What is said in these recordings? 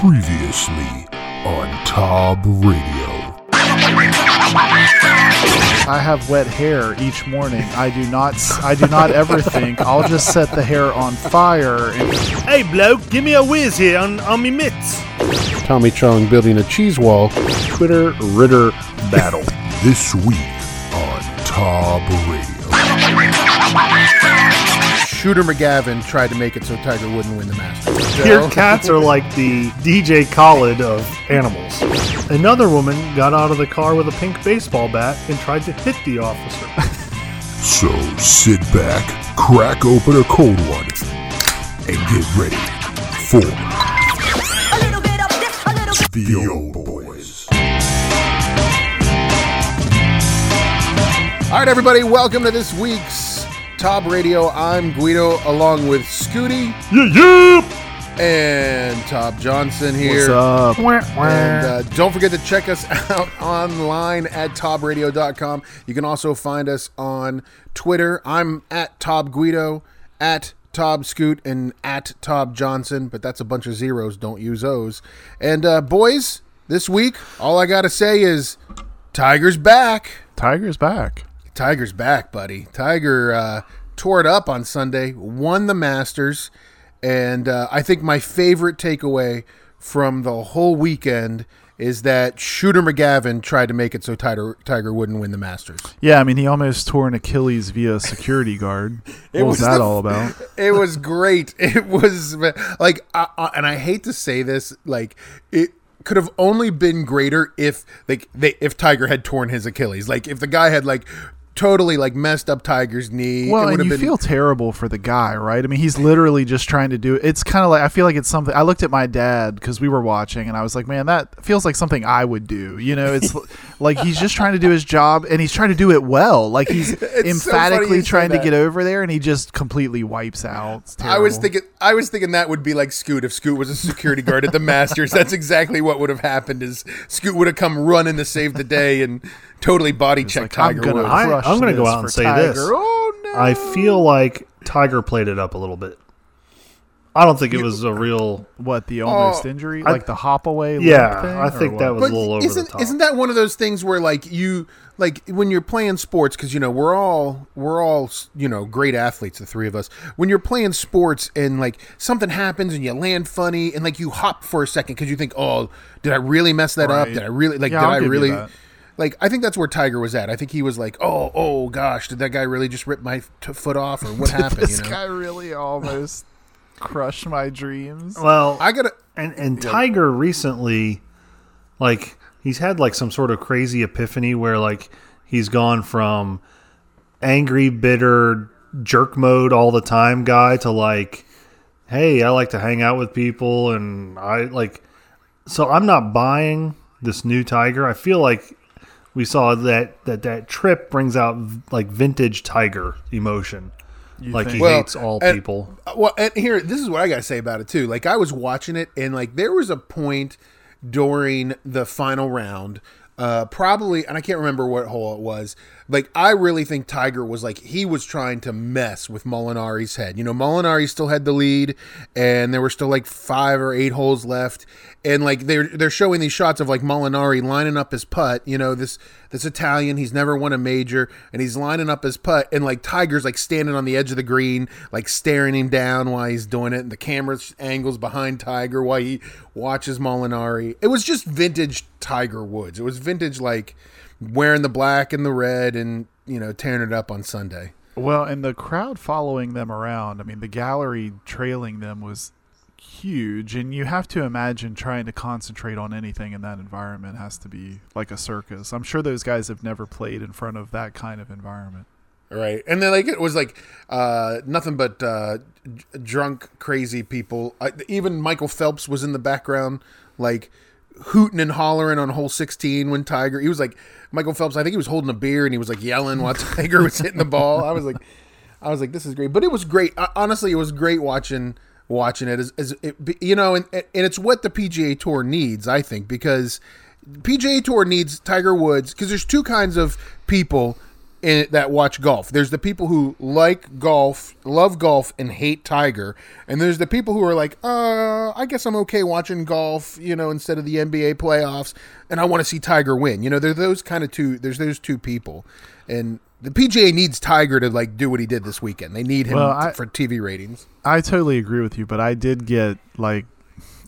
Previously on Tob Radio. I have wet hair each morning. I do not. I do not ever think I'll just set the hair on fire. And Hey bloke, give me a whiz here on, on me mitts. Tommy Chong building a cheese wall. Twitter Ritter battle. This week on Tob Radio. Shooter McGavin tried to make it so Tiger wouldn't win the Masters. Your cats are like the DJ Khaled of animals. Another woman got out of the car with a pink baseball bat and tried to hit the officer. So sit back, crack open a cold one, and get ready for A little bit of this, a little the old boys. All right, everybody, welcome to this week's Tob Radio. I'm Guido along with Scooty and Tob Johnson here. what's up? And uh, don't forget to check us out online at tobradio.com. You can also find us on Twitter. I'm at Tob Guido, at Tob Scoot, and at Tob Johnson, but that's a bunch of zeros. Don't use those. And uh, boys, this week, all I got to say is Tiger's back. Tiger's back. Tiger's back, buddy. Tiger uh, tore it up on Sunday, won the Masters, and uh, I think my favorite takeaway from the whole weekend is that Shooter McGavin tried to make it so Tiger Tiger wouldn't win the Masters. Yeah, I mean, he almost tore an Achilles via security guard. What was, was that the- all about? It was great. It was like, I, I, and I hate to say this, like it could have only been greater if like they if Tiger had torn his Achilles, like if the guy had like totally like messed up Tiger's knee. Well, and you been feel terrible for the guy, right? I mean, he's literally just trying to do. It. It's kind of like I feel like it's something. I looked at my dad because we were watching, and I was like, "Man, that feels like something I would do." You know, it's like he's just trying to do his job, and he's trying to do it well. Like he's so emphatically you say trying to get over there, and he just completely wipes out. It's I was thinking I was thinking that would be like Scoot if Scoot was a security guard at the Masters. That's exactly what would have happened is Scoot would have come running to save the day and totally body check like, I'm gonna Woods. I, I'm gonna go out and say Tiger. this. Oh no! I feel like Tiger played it up a little bit. I don't think it was a real. what the almost Oh, injury, I- like the hop away. Yeah, thing, I think that was but a little over the isn't top. isn't that one of those things where like you like when you're playing sports because you know we're all we're all you know great athletes the three of us. When you're playing sports and like something happens and you land funny and like you hop for a second because you think oh did I really mess that up? Did I really like Yeah, did I'll I really like I think that's where Tiger was at. I think he was like oh oh gosh did that guy really just rip my t- foot off or what happened? This you know? guy really almost crushed my dreams. Well, I gotta and and Tiger recently, like he's had like some sort of crazy epiphany where like he's gone from angry, bitter, jerk mode all the time guy to like, hey, I like to hang out with people and I like. So I'm not buying this new Tiger. I feel like we saw that that that trip brings out like vintage Tiger emotion. Like he? Well, hates all and- people. Well, and here, this is what I got to say about it too. Like I was watching it, and like there was a point during the final round, uh, probably, and I can't remember what hole it was. Like I really think Tiger was like he was trying to mess with Molinari's head. You know, Molinari still had the lead, and there were still like five or eight holes left, and like they're they're showing these shots of like Molinari lining up his putt. You know, this this Italian, he's never won a major, and he's lining up his putt, and like Tiger's like standing on the edge of the green, like staring him down while he's doing it, and the camera angles behind Tiger while he watches Molinari. It was just vintage Tiger Woods. It was vintage like wearing the black and the red, and you know tearing it up on Sunday. Well, and the crowd following them around, I mean, the gallery trailing them was huge. And you have to imagine trying to concentrate on anything in that environment has to be like a circus. I'm sure those guys have never played in front of that kind of environment. Right, and then like it was like uh, nothing but uh, d- drunk, crazy people. I, even Michael Phelps was in the background, like hooting and hollering on hole sixteen when Tiger. He was like Michael Phelps. I think he was holding a beer and he was like yelling while Tiger was hitting the ball. I was like, I was like, this is great. But it was great. I, honestly, it was great watching watching it. As, as it, you know, and and it's what the PGA Tour needs, I think, because PGA Tour needs Tiger Woods because there's two kinds of people in, that watch golf. There's the people who like golf, love golf, and hate Tiger, and there's the people who are like, uh, I guess I'm okay watching golf, you know, instead of the NBA playoffs, and I want to see Tiger win. You know, there's those kind of two. There's those two people, and the PGA needs Tiger to like do what he did this weekend. They need him Well, I- for TV ratings. I totally agree with you, but I did get like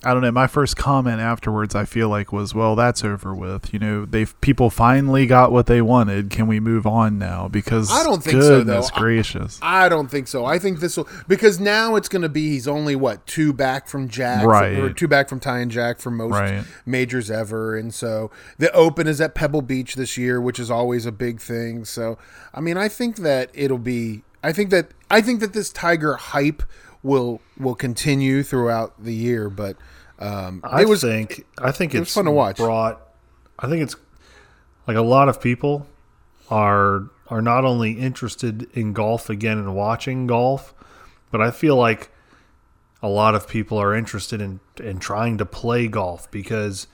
I don't know. My first comment afterwards, I feel like, was, "Well, that's over with." You know, they people finally got what they wanted. Can we move on now? Because I don't think so, though. goodness I- gracious, I don't think so. I think this will because now it's going to be he's only what two back from Jack, Right. Or two back from Ty and Jack for most Right. majors ever, and so the Open is at Pebble Beach this year, which is always a big thing. So I mean, I think that it'll be. I think that I think that this Tiger hype will will continue throughout the year, but um, I was think I think it it's fun to watch. Brought, I think it's like a lot of people are are not only interested in golf again and watching golf, but I feel like a lot of people are interested in in trying to play golf because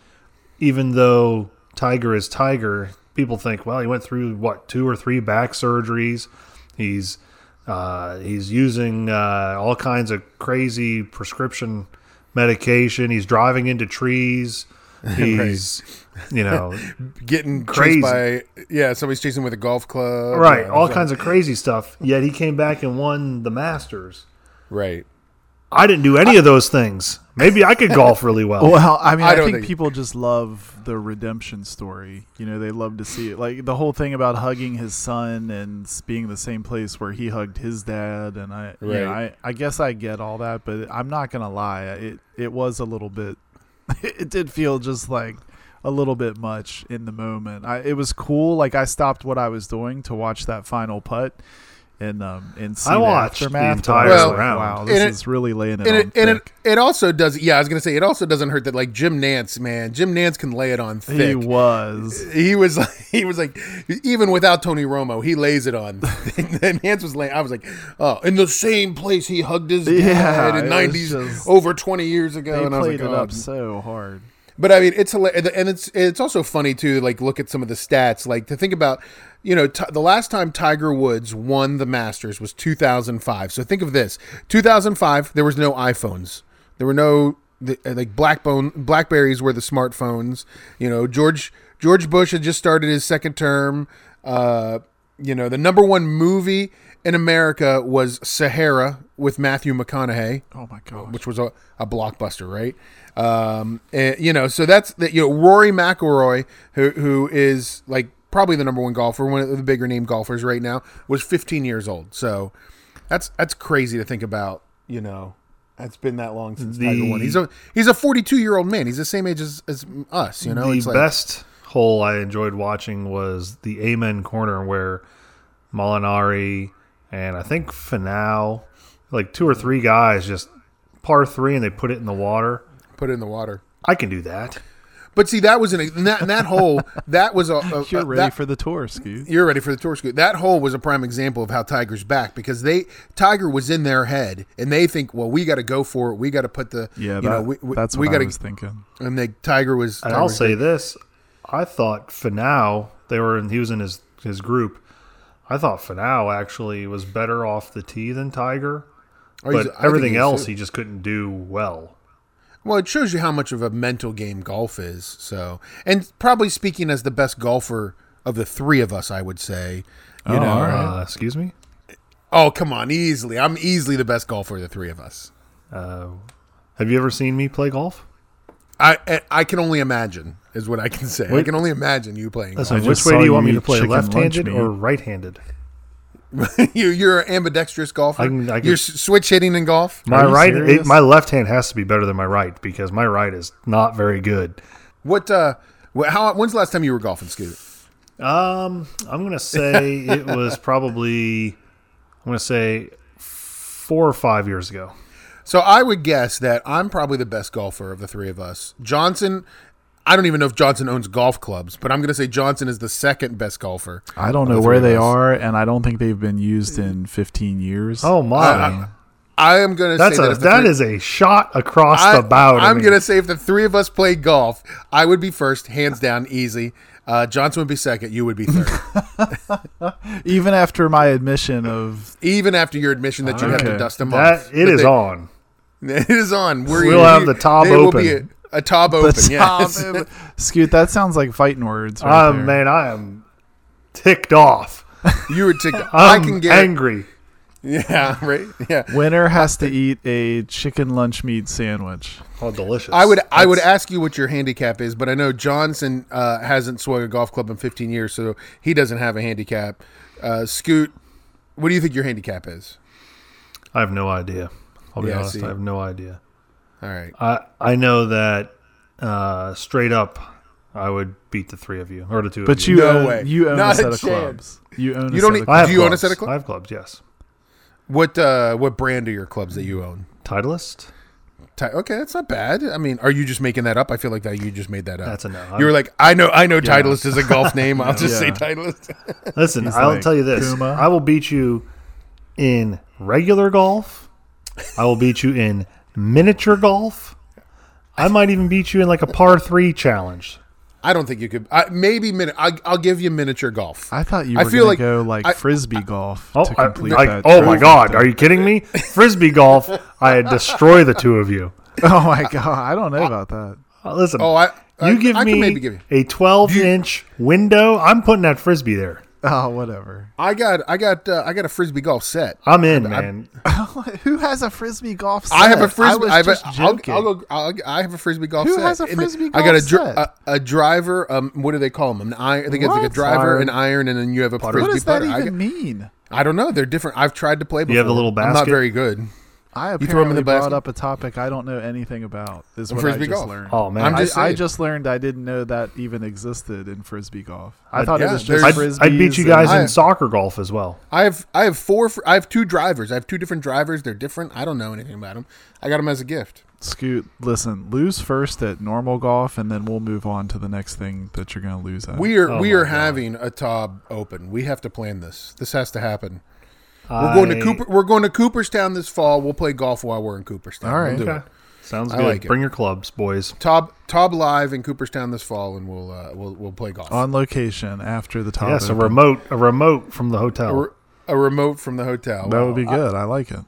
even though Tiger is Tiger, people think, well, he went through what two or three back surgeries. He's uh, he's using uh, all kinds of crazy prescription medication. He's driving into trees. He's you know getting Crazy. by yeah somebody's chasing with a golf club, right all kinds of crazy stuff. Yet he came back and won the Masters. right. I didn't do any of those things. Maybe I could golf really well. Well, I mean, I I, think, think- people just love the redemption story. You know, they love to see it. Like the whole thing about hugging his son and being the same place where he hugged his dad. And I, you know, I, I guess I get all that, but I'm not gonna lie. It, it was a little bit. It did feel just like a little bit much in the moment. I, it was cool. Like I stopped what I was doing to watch that final putt. And um and see I the watched the aftermath, but entire Well, round. Wow, this it- is really laying it and on it, and it, it also does yeah i was gonna say it also doesn't hurt that like Jim Nantz man Jim Nantz can lay it on thick He was. he was like he was like even without tony romo he lays it on and Nantz was laying i was like oh in the same place he hugged his dad Yeah, in 90s over 20 years ago They and i was played like it oh. up so hard. But I mean, it's and it's it's also funny too. Like look at some of the stats. Like to think about, you know, t- the last time Tiger Woods won the Masters was 2005. So think of this: 2005, there was no iPhones. There were no the, like Blackbone Blackberries were the smartphones. You know, George George Bush had just started his second term. Uh, you know, the number one movie in America was Sahara with Matthew McConaughey Oh my gosh. which was a, a blockbuster, right? Um, and, you know, so that's that. You know, Rory McIlroy, who who is like probably the number one golfer, one of the bigger name golfers right now, was 15 years old. So that's that's crazy to think about. You know, it's been that long since Tiger The- won. He's a he's a 42 year old man. He's the same age as, as us. You know, the it's like best hole I enjoyed watching was the Amen corner where Molinari and I think Finau, like two or three guys, just par three and they put it in the water. put it in the water. I can do that. But see, that was an in that in that hole. That was a, a You're a- ready that- for the tour, Scoot. You're ready for the tour scoot. That hole was a prime example of how Tiger's back because they Tiger was in their head and they think, well, we got to go for it. We got to put the Yeah, you that, know, we, we, that's we what got I was thinking. And they Tiger was. And Tiger I'll was say like, this: I thought Finau, they were in, he was in his his group. I thought Finau actually was better off the tee than Tiger, oh, but everything else he just couldn't do well. Well, it shows you how much of a mental game golf is. So, and probably speaking as the best golfer of the three of us, I would say. You Oh, know. Uh, excuse me. oh come on, easily. I'm easily the best golfer of the three of us. Uh, have you ever seen me play golf? I I- I can only imagine is what I can say. I can only imagine you playing. Listen, I which way do you you want me to play, left-handed lunch or right-handed? golf. you, you're an ambidextrous golfer. I can- I can- you're switch hitting in golf. My right, serious? it, my left hand has to be better than my right because my right is not very good. What? uh wh- How? When's the last time you were golfing, Scoot? Um, I'm gonna say it was probably, I'm gonna say four or five years ago. So I would guess that I'm probably the best golfer of the three of us. Johnson, I don't even know if Johnson owns golf clubs, but I'm going to say Johnson is the second best golfer. I don't of the know where they us. are, and I don't think they've been used in 15 years. Oh my, I- I am going to that's say that a if the that three- is a shot across I, the bow. I'm going to say if the three of us played golf, I would be first, hands down, easy. Uh, Johnson would be second. You would be third. Even after my admission of Even after your admission that you have to dust them That off. it is they- on. It is on. We're, We'll have the top there will be open. a, a top the open. top, yes. Scoot, that sounds like fighting words. Right Um, there. man, I am ticked off. you would ticked. I I'm can get. angry. Yeah. Right. Yeah. Winner has to eat a chicken lunch meat sandwich. Oh, delicious. I would I would ask you what your handicap is, but I know Johnson uh, hasn't swung a golf club in 15 years, so he doesn't have a handicap. Uh, Scoot, what do you think your handicap is? I have no idea. I'll be Yeah, honest. see. I have no idea. All right. I I know that uh, straight up, I would beat the three of you or the two But of you. you No own, way. you own Not a set a of chance. clubs. You own. You a don't set of have do you own a set of clubs? I have clubs. Yes. What uh, what brand are your clubs that you own? Titleist. Ti- Okay, that's not bad. I mean, are you just making that up? I feel like that you just made that up. That's a no. You were like, I know, I know. Titleist is a golf name. I'll just say Titleist. Listen, He's I'll like, tell you this: Kuma. I will beat you in regular golf. I will beat you in miniature golf. I might even beat you in like a par three challenge. I don't think you could. I, maybe minute. I, I'll give you miniature golf. I thought you I were feel gonna like- go like I- frisbee golf Oh, to complete I- that. oh my trifecta. God! Are you kidding me? Frisbee golf, I destroy the two of you. Oh my god! I don't know about that. Uh, listen, Oh, I. I you give I me maybe give you. a 12 inch window. I'm putting that frisbee there. Oh, whatever. I got. I got. Uh, I got a frisbee golf set. I'm in, man. Who has a frisbee golf set? I have a frisbee. was I, have a, just I'll, joking. I'll go. I'll, I have a frisbee golf Who set. has a And then frisbee I got a, golf dri- set? a, a driver. Um, what do they call them? An iron. I think it's like a driver, Iron. an iron, and then you have a frisbee what does that putter. I, even mean? I don't know. They're different. I've tried to play before. You have the little basket. I'm not very good. I You apparently throw 'em in the brought basket? up a topic I don't know anything about. Is what Frisbee I just golf. learned. Oh man, I'm I, just I saying. just learned I didn't know that even existed in frisbee golf. I I'd- thought yeah, it was just I'd, frisbees. I'd beat you guys I- in soccer golf as well. I have. I have four. I have two drivers. I have two different drivers. They're different. I don't know anything about them. I got them as a gift. Scoot, listen, lose first at normal golf, and then we'll move on to the next thing that you're going to lose at. We are. Oh we are God. having a Tob Open. We have to plan this. This has to happen. We're going to Cooper. We're going to Cooperstown this fall. We'll play golf while we're in Cooperstown. All right. We'll do Okay. it. Sounds I good. like it. Bring your clubs, boys. Tob Tob live in Cooperstown this fall, and we'll uh, we'll we'll play golf. on location after the top. yes, a remote, a remote from the hotel. a, re- a remote from the hotel. That Wow. would be good. I like it.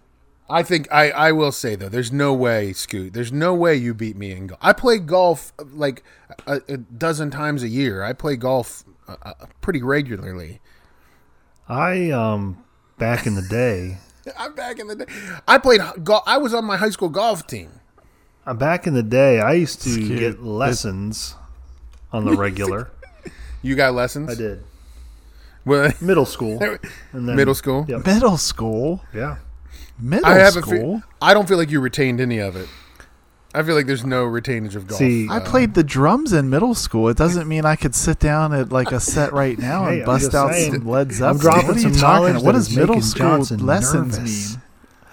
I think I, I will say though, there's no way, Scoot. There's no way you beat me in golf. I play golf uh, like a, a dozen times a year. I play golf uh, uh, pretty regularly. I um back in the day, I'm back in the day. I played golf. I was on my high school golf team. uh, back in the day, I used to get lessons on the regular. You got lessons? I did Well, middle school, and then middle school. Yep. Middle school. Yeah, Middle I have a school. fe- I don't feel like you retained any of it. I feel like there's no retainage of golf. See, I played the drums in middle school. It doesn't mean I could sit down at like a set right now Hey, and I'm bust just out saying. some Led Zeppelin. dropping what are you some talking knowledge about? What that does is middle making school Johnson lessons nervous. mean?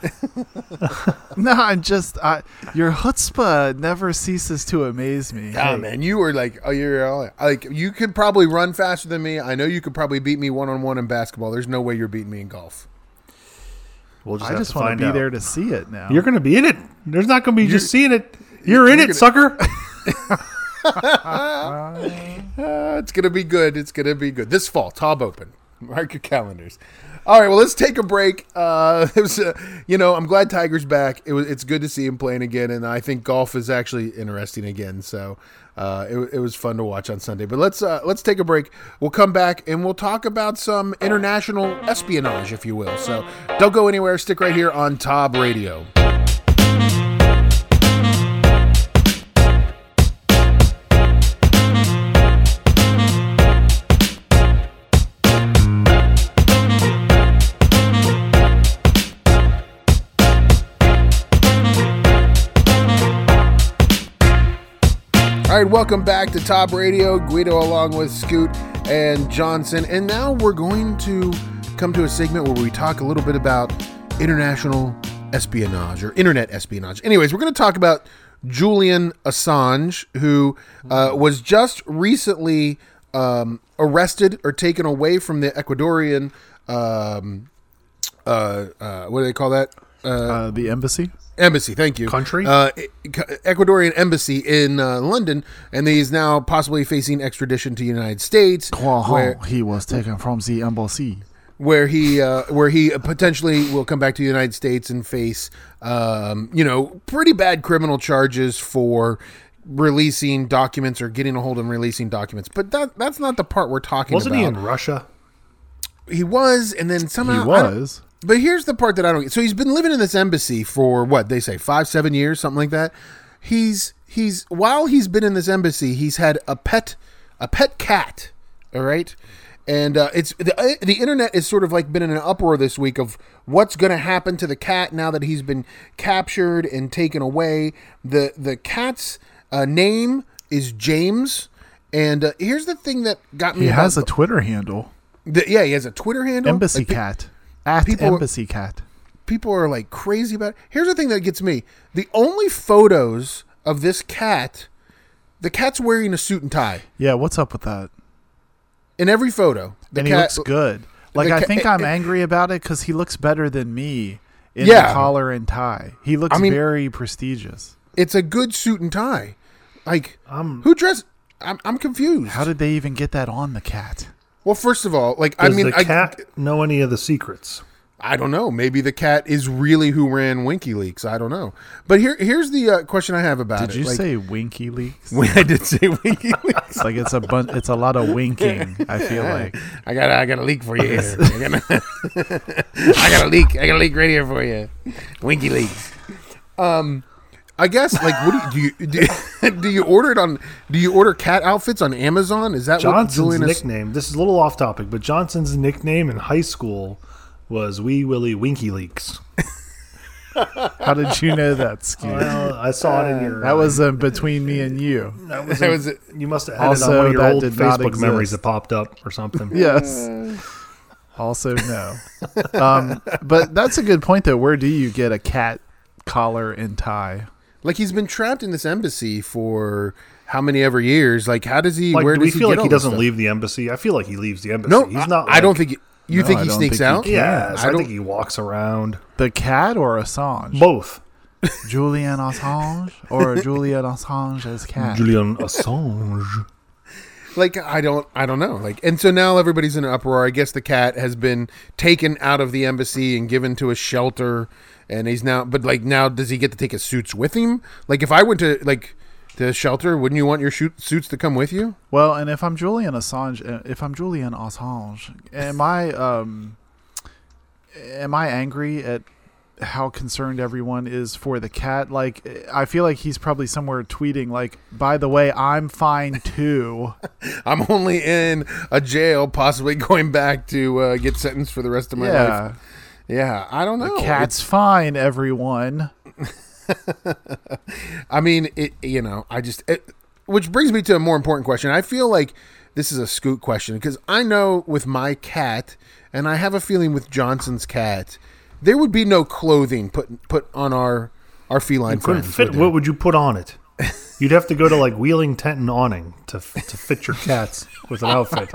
no, I'm just I, your chutzpah never ceases to amaze me. Ah, man, you were like, oh, you're all, like, you could probably run faster than me. I know you could probably beat me one on one in basketball. There's no way you're beating me in golf. We'll just I have just to want to be out. there to see it now. You're going to be in it. There's not going to be just seeing it. You're in you're it, sucker. Uh, it's gonna be good. It's gonna be good this fall. Tob Open. Mark your calendars. All right. Well, let's take a break. Uh, it was, uh, you know, I'm glad Tiger's back. It was. It's good to see him playing again, and I think golf is actually interesting again. So. Uh, it, it was fun to watch on Sunday, but let's uh, let's take a break. We'll come back and we'll talk about some international espionage, if you will. So don't go anywhere. Stick right here on Tob Radio. All right, welcome back to Tob Radio. Guido along with Scoot and Johnson. And now we're going to come to a segment where we talk a little bit about international espionage or internet espionage. Anyways, we're going to talk about Julian Assange, who uh, was just recently um, arrested or taken away from the Ecuadorian, um, uh, uh, what do they call that? Uh, uh, the embassy. Embassy. Thank you. Country? Uh, Ecuadorian embassy in uh, London, and he's now possibly facing extradition to the United States, where, he was taken from the embassy. where he uh, where he potentially will come back to the United States and face, um, you know, pretty bad criminal charges for releasing documents or getting a hold of and releasing documents. But that that's not the part we're talking about. Wasn't he in Russia? He was, and then somehow He was. But here's the part that I don't get. So he's been living in this embassy for what they say five, seven years, something like that. He's he's while he's been in this embassy, he's had a pet a pet cat. All right, and uh, it's the uh, the internet is sort of like been in an uproar this week of what's going to happen to the cat now that he's been captured and taken away. The the cat's uh, name is James. And uh, here's the thing that got me. He has a Twitter handle. the- yeah, he has a Twitter handle. Embassy Like, cat. At people- Embassy cat. people are like crazy about it. Here's the thing that gets me. The only photos of this cat, the cat's wearing a suit and tie Yeah, what's up with that? in every photo. The and cat, he looks good. Like I ca- think eh, I'm eh, angry about it because he looks better than me in Yeah. the collar and tie. He looks I mean- very prestigious. It's a good suit and tie. Like Um, who dressed? I'm, I'm confused. How did they even get that on the cat? Well, first of all, like Does I mean, the I, cat know any of the secrets? I don't know. Maybe the cat is really who ran Winky Leaks. I don't know. But here, here's the uh, question I have about Did it. Did you Like- say Winky Leaks? I did say WikiLeaks. It's like it's a bun- it's a lot of winking. I feel like I got I got a leak for you here. I got a, I got a leak. I got a leak right here for you. Winky leaks. Um, I guess like what do you do? You, do, you, do you order it on? Do you order cat outfits on Amazon? Is that what Johnson's Julian is? nickname. This is a little off topic, but Johnson's nickname in high school was Wee Willie Winky Leaks. how did you know that? Ski? Well, I saw it in your. That was uh, between me and you. that was, That was it. you must have had it Also, on one of your that old did not Facebook memories exist. that popped up or something. Yes. Also no. Um, but that's a good point though. Where do you get a cat collar and tie? Like he's been trapped in this embassy for how many ever years? Like how does he? Like, where do does we feel he like get he all this doesn't stuff? leave the embassy? I feel like he leaves the embassy. No, he's not. I, I don't think. He, you No, think he sneaks think out? can. Yeah, I I, think he walks around. The cat or Assange? Both. Julian Assange or Julian Assange Assange's cat? Julian Assange. Like i don't i don't know. Like and so now everybody's in an uproar. I guess the cat has been taken out of the embassy and given to a shelter and he's now but like now does he get to take his suits with him? Like if i went to like the shelter wouldn't you want your shoot, suits to come with you? Well, and if I'm Julian Assange, uh, if I'm Julian Assange, am I um, am I angry at how concerned everyone is for the cat? Like, I feel like he's probably somewhere tweeting, like, "By the way, I'm fine too." i'm only in a jail possibly going back to uh, get sentenced for the rest of my yeah, life yeah i don't know the cat's fine. Everyone. I mean, it. You know, I just. It, which brings me to a more important question. I feel like this is a scoot question because I know with my cat, and I have a feeling with Johnson's cat, there would be no clothing put put on our our feline Couldn't friends. fit. would? What would you put on it? You'd have to go to like Wheeling Tent and Awning to to fit your cats with an outfit.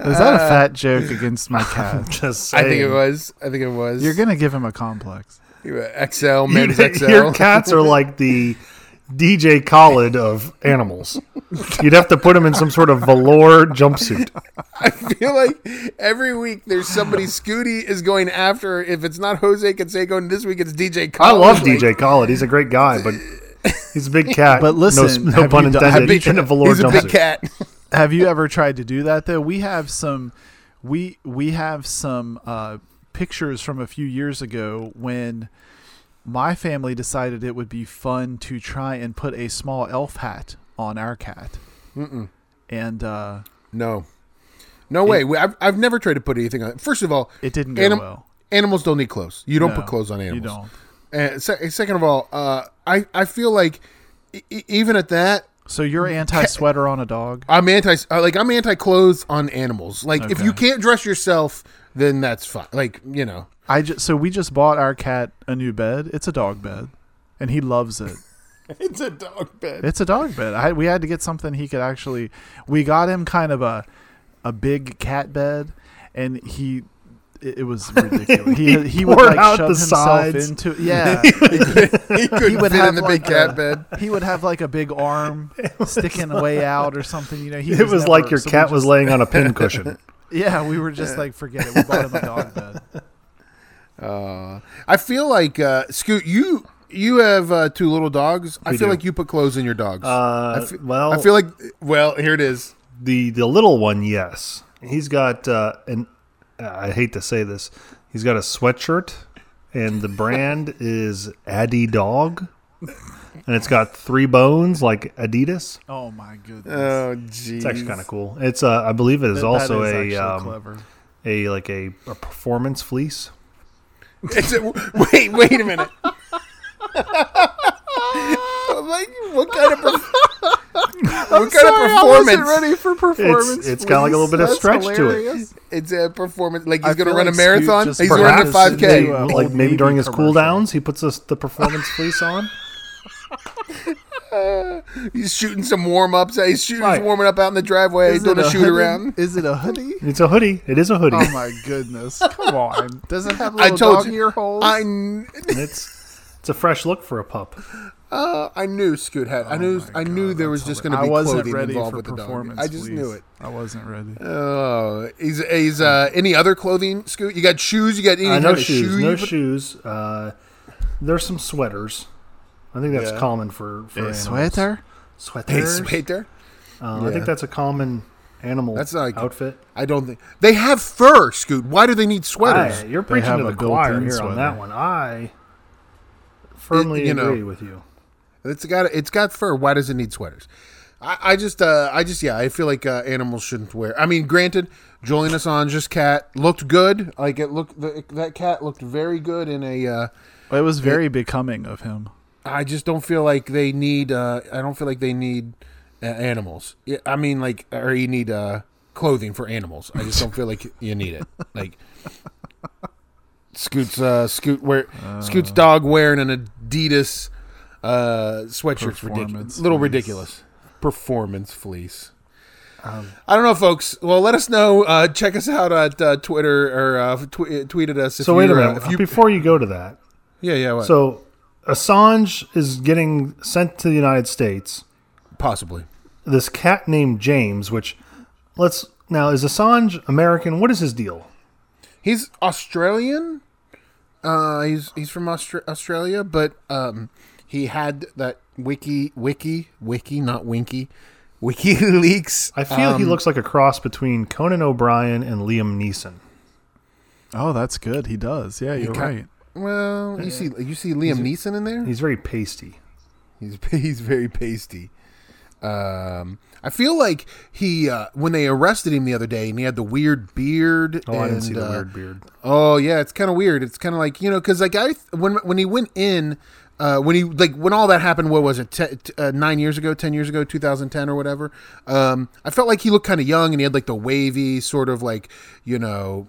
Is that a uh, fat joke against my cat? Just I think it was. I think it was. You're gonna give him a complex. XL men's XL. Your cats are like the DJ Khaled of animals. You'd have to put him in some sort of velour jumpsuit. I feel like every week there's somebody Scooty is going after. If it's not Jose Canseco, and this week it's DJ. I Khaled, love DJ Khaled. He's a great guy, but he's a big cat. But listen, no, no pun you done- intended. have in a velour He's a jumpsuit. big cat. have you ever tried to do that though? We have some we we have some uh, pictures from a few years ago when my family decided it would be fun to try and put a small elf hat on our cat. Mm-mm. And uh, No, no way. I've, I've never tried to put anything on. First of all, it didn't go Anim- well. animals don't need clothes. You don't No, put clothes on animals. You don't. And se- second of all, uh, I I feel like e- even at that, So you're anti sweater on a dog? I'm anti uh, like I'm anti clothes on animals. Like if you can't dress yourself, then that's fine. Like you know, I just so we just bought our cat a new bed. It's a dog bed, and he loves it. it's a dog bed. It's a dog bed. I, we had to get something he could actually. We got him kind of a a big cat bed, and he it, was ridiculous. He he would like out shove himself sides. into yeah. he couldn't would fit have in the like big cat a- bed. he would have like a big arm sticking way out or something. You know, he It was never- like your so cat was laying on a pincushion. Yeah, we were just like, forget it. We bought him a dog bed. Uh, I feel like uh, Scoot, you you have uh, two little dogs. I feel do. like you put clothes in your dogs. Uh, I fe- well, I feel like well, here it is. the the little one, yes, he's got uh, an. I hate to say this, he's got a sweatshirt, and the brand is Addy Dog, and it's got three bones like Adidas. Oh my goodness. Oh, jeez. It's actually kind of cool. It's uh, I believe it is That- also that is a um, clever. a like a, a performance fleece. It's a, wait, wait a minute. like, what kind of perf- what kind of performance? ready for performance. it's got like a little bit of That's stretch to it. It's a performance. Like he's going to run like a marathon. He's running a five they, k. like maybe during his commercial. cool downs, he puts this, the performance fleece on. He's shooting some warm ups. He's shooting, Right. warming up out in the driveway. Is doing it a a shoot hoodie? around. Is it a hoodie? It's a hoodie. It is a hoodie. Oh my goodness! Come on. Does it have I little told dog you. ear holes? I kn- It's it's a fresh look for a pup. uh, I knew Scoot had. I Oh knew. my I knew there was just going to be hilarious. I wasn't clothing ready involved for with the dog. performance. I just please. knew it. I wasn't ready. Oh, he's he's uh, any other clothing, Scoot? You got shoes? You got any Uh, kind no of shoes. shoe no put- shoes. Uh, there's some sweaters. I think that's Yeah. common for for A animals. sweater? Hey, Sweaters. sweater. Uh, I think that's a common animal That's like- outfit. I don't think they have fur, Scoot. Why do they need sweaters? I, you're They preaching to the choir built-in here on that one. I firmly you know. agree with you. It's got it's got fur. Why does it need sweaters? I, I just uh, I just yeah I feel like uh, animals shouldn't wear. I mean, granted, Julian Assange's cat looked good. Like it looked the, that cat looked very good in a. Uh, It was very becoming of him. I just don't feel like they need. Uh, I don't feel like they need uh, animals. I mean, like, or you need uh, clothing for animals. I just don't feel like you need it. Like, Scoot's uh, Scoot wear Scoot's dog wearing an Adidas uh, sweatshirt's ridiculous. Performance Little ridiculous. Performance fleece. I don't know, folks. Well, let us know. Uh, check us out at uh, Twitter or uh, tw- tweet at us. If So wait a uh, minute. if you, Before you go to that, yeah, yeah. What? so Assange is getting sent to the United States. possibly. This cat named James, which let's now is Assange American? What is his deal? He's Australian. Uh, he's he's from Austra- Australia, but um, he had that wiki wiki wiki not winky WikiLeaks. I feel he um, looks like a cross between Conan O'Brien and Liam Neeson. Oh, that's good. He does. Yeah, you're ca- right. Well, you see you see Liam Neeson in there. He's very pasty. He's he's very pasty. Um, I feel like he uh, when they arrested him the other day, and he had the weird beard. Oh, I didn't and, see the uh, weird beard. Oh yeah, it's kind of weird. It's kind of like you know, because like I when when he went in, uh, when he like when all that happened, what was it, t- uh, nine years ago, ten years ago, two thousand ten or whatever. Um, I felt like he looked kind of young, and he had like the wavy sort of like you know.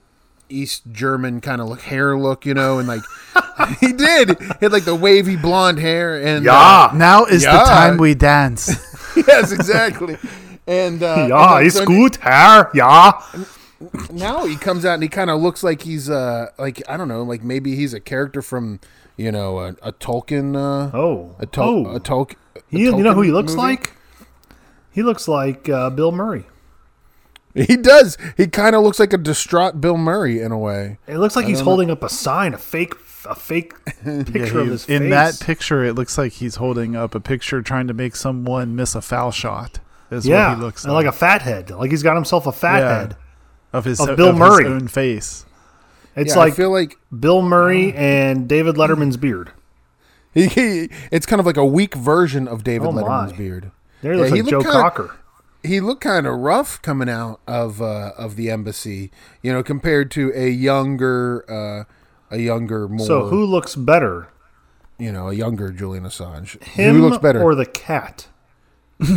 East German kind of look hair look, you know, and like he did. He had like the wavy blonde hair, and uh, Now is Yeah. the time we dance. yes, exactly. And uh, Yeah, and, it's so- good hair. Yeah. now he comes out and he kind of looks like he's uh like I don't know like maybe he's a character from you know a, a Tolkien uh Oh. a, Tol- oh. a Tolkien He- you know who he looks movie? like? He looks like uh, Bill Murray. He does he kind of looks like a distraught Bill Murray in a way It looks like he's holding up a sign, a fake, a fake Yeah, picture of he- his face. in that picture, it looks like he's holding up a picture trying to make someone miss a foul shot. Is yeah, what he looks like. like a fat head. Like he's got himself a fat Yeah. head. of his of Bill his Murray. own face. It's yeah, like I feel like Bill Murray and David Letterman's beard. he, he it's kind of like a weak version of David Oh, my. Letterman's beard There he Yeah, looks he like Joe kinda- Cocker. He looked kind of rough coming out of uh of the embassy you know compared to a younger uh a younger more So who looks better, you know a younger Julian Assange him who looks better or the cat?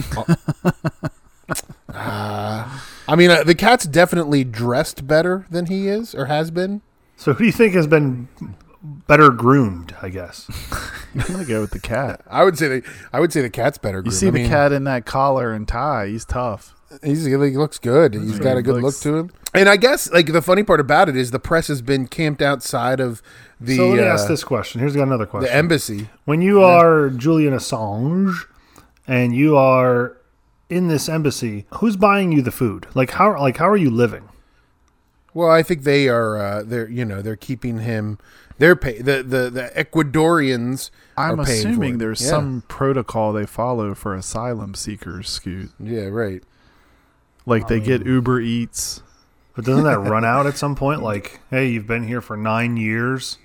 I mean, uh, the cat's definitely dressed better than he is or has been. So who do you think has been better groomed? I guess. I'm gonna go with the cat. I would say the I would say the cat's better. You groomed. see I the mean, cat in that collar and tie. He's tough. He's he looks good. He's got a good look to him. And I guess like the funny part about it is the press has been camped outside of the so let me uh, ask this question. Here's got another question. the embassy. when you are Julian Assange and you are in this embassy, who's buying you the food? Like how like how are you living? Well, I think they are. Uh, they're you know they're keeping him. They're pay the the the Ecuadorians. I'm are paying for assuming it. there's Yeah. some protocol they follow for asylum seekers, Scoot. Yeah, right. Like they get Uber Eats. But doesn't that run out at some point? Like, hey, you've been here for nine years.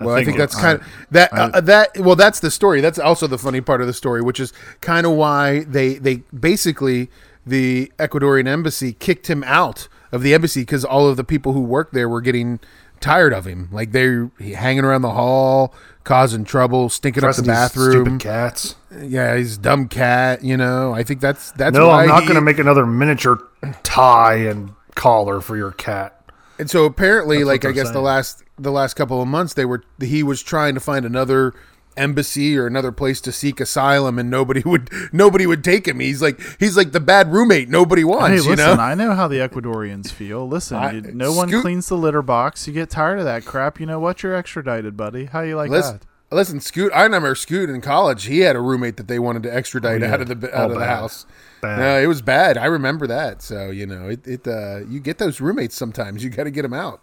Well, I think, it- that's kind of that. I- uh, that well, that's the story. That's also the funny part of the story, which is kind of why they they basically the Ecuadorian embassy kicked him out of the embassy because all of the people who worked there were getting tired of him. Like they're hanging around the hall, causing trouble, stinking up the bathroom. Stupid cats. Yeah, he's a dumb cat. You know, I think that's that's No, I'm not he- going to make another miniature tie and collar for your cat. And so apparently, That's like I guess the last the last couple of months, they were he was trying to find another embassy or another place to seek asylum, and nobody would nobody would take him. He's like he's like the bad roommate nobody Hey, wants. you listen, know, I know how the Ecuadorians feel. Listen, I- you, no one Scoot- cleans the litter box. You get tired of that crap. You know what? You're extradited, buddy. How you like listen, that? listen, Scoot. I remember Scoot in college. He had a roommate that they wanted to extradite Oh, yeah. out of the All out of the house. Bad. No, it was bad. I remember that. So you know, it it uh, you get those roommates sometimes. You got to get them out.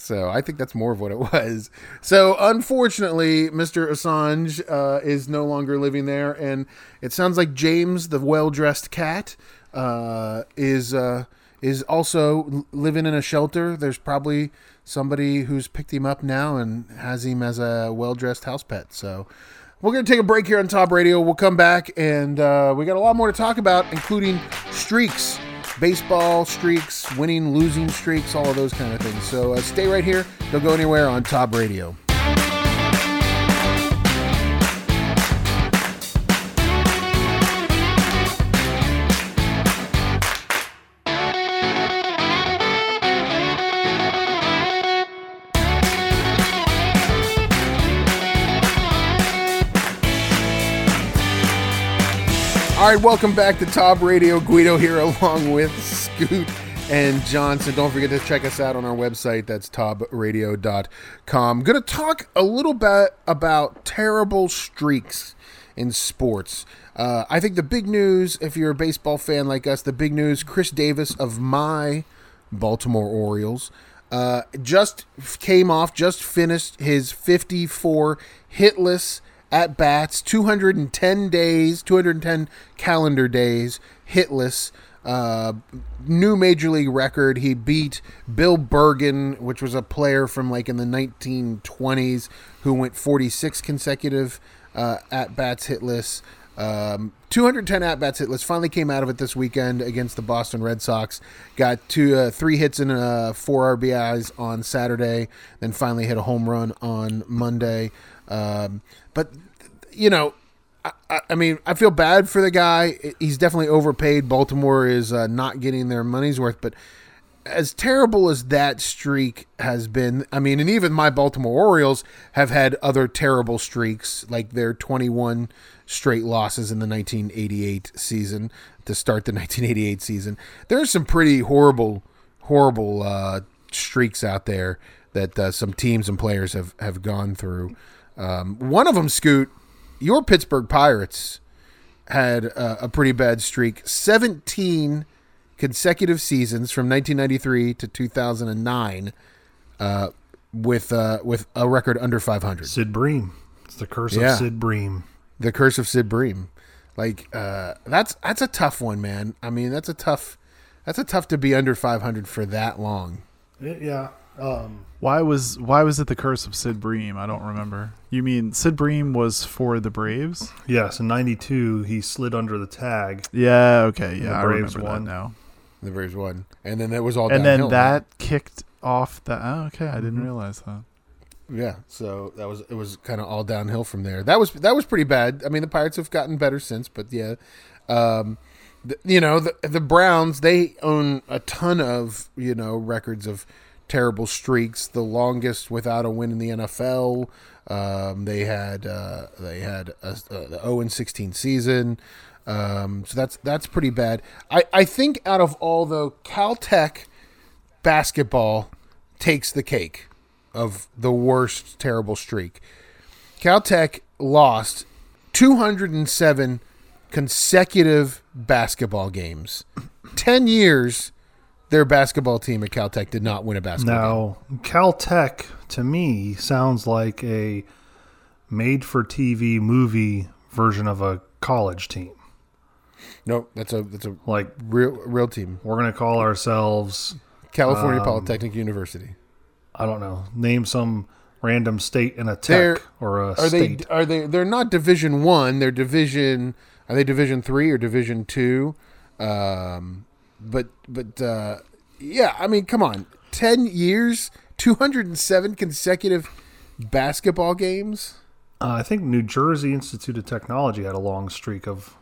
So I think that's more of what it was. So unfortunately, Mr. Assange uh, is no longer living there, and it sounds like James, the well-dressed cat, uh, is uh, is also living in a shelter. There's probably somebody who's picked him up now and has him as a well-dressed house pet. So. We're going to take a break here on Tob Radio. We'll come back and uh, we got a lot more to talk about, including streaks, baseball streaks, winning, losing streaks, all of those kind of things. So uh, stay right here. Don't go anywhere on Tob Radio. All right, welcome back to Tob Radio. Guido here along with Scoot and Johnson. Don't forget to check us out on our website. That's tobradio.com. Going to talk a little bit about terrible streaks in sports. Uh, I think the big news, if you're a baseball fan like us, the big news Chris Davis of my Baltimore Orioles uh, just came off, just finished his 54 hitless at bats, 210 days, 210 calendar days hitless. Uh, new major league record. He beat Bill Bergen, which was a player from like in the 1920s who went 46 consecutive uh, at bats hitless. Um, 210 at bats hitless. Finally came out of it this weekend against the Boston Red Sox. Got two, uh, three hits and uh, four RBIs on Saturday. Then finally hit a home run on Monday. Um, but you know, I, I, mean, I feel bad for the guy. He's definitely overpaid. Baltimore is uh, not getting their money's worth, but as terrible as that streak has been, I mean, and even my Baltimore Orioles have had other terrible streaks, like their 21 straight losses in the 1988 season to start the 1988 season. There's some pretty horrible, horrible uh, streaks out there that uh, some teams and players have, have gone through. Um, one of them, Scoot, your Pittsburgh Pirates had uh, a pretty bad streak. 17 consecutive seasons from 1993 to 2009 uh, with uh, with a record under 500. Sid Bream. It's the curse Yeah. of Sid Bream. The curse of Sid Bream. Like uh, that's that's a tough one, man. I mean, that's a tough that's a tough to be under 500 for that long. Yeah. Um, Why was why was it the curse of Sid Bream? I don't remember. You mean Sid Bream was for the Braves? yes, in '92 he slid under the tag. Yeah. Okay. Yeah. the I Braves remember won. that now. The Braves won, and then that was all. Downhill. And downhill, then right? that kicked off the. Oh, okay. I didn't realize that. Yeah, so that was it was kind of all downhill from there. That was that was pretty bad. I mean, the Pirates have gotten better since, but yeah, um, the, you know the the Browns they own a ton of you know records of terrible streaks. The longest without a win in the NFL. Um, they had uh, they had a, uh, the 0 and 16 season. Um, so that's that's pretty bad. I, I think out of all though, Caltech basketball takes the cake of the worst terrible streak. Caltech lost 207 consecutive basketball games. 10 years their basketball team at Caltech did not win a basketball game. Now, Caltech to me sounds like a made for TV movie version of a college team. No, that's a that's a Like, real real team. we're going to call ourselves, California Um, Polytechnic University. I don't know, name some random state in a They're- tech or a Are state. they are they they're not division 1, they're division are they division 3 or division 2? Um but but uh yeah, I mean, come on. 10 years, 207 consecutive basketball games? Uh, I think New Jersey Institute of Technology had a long streak of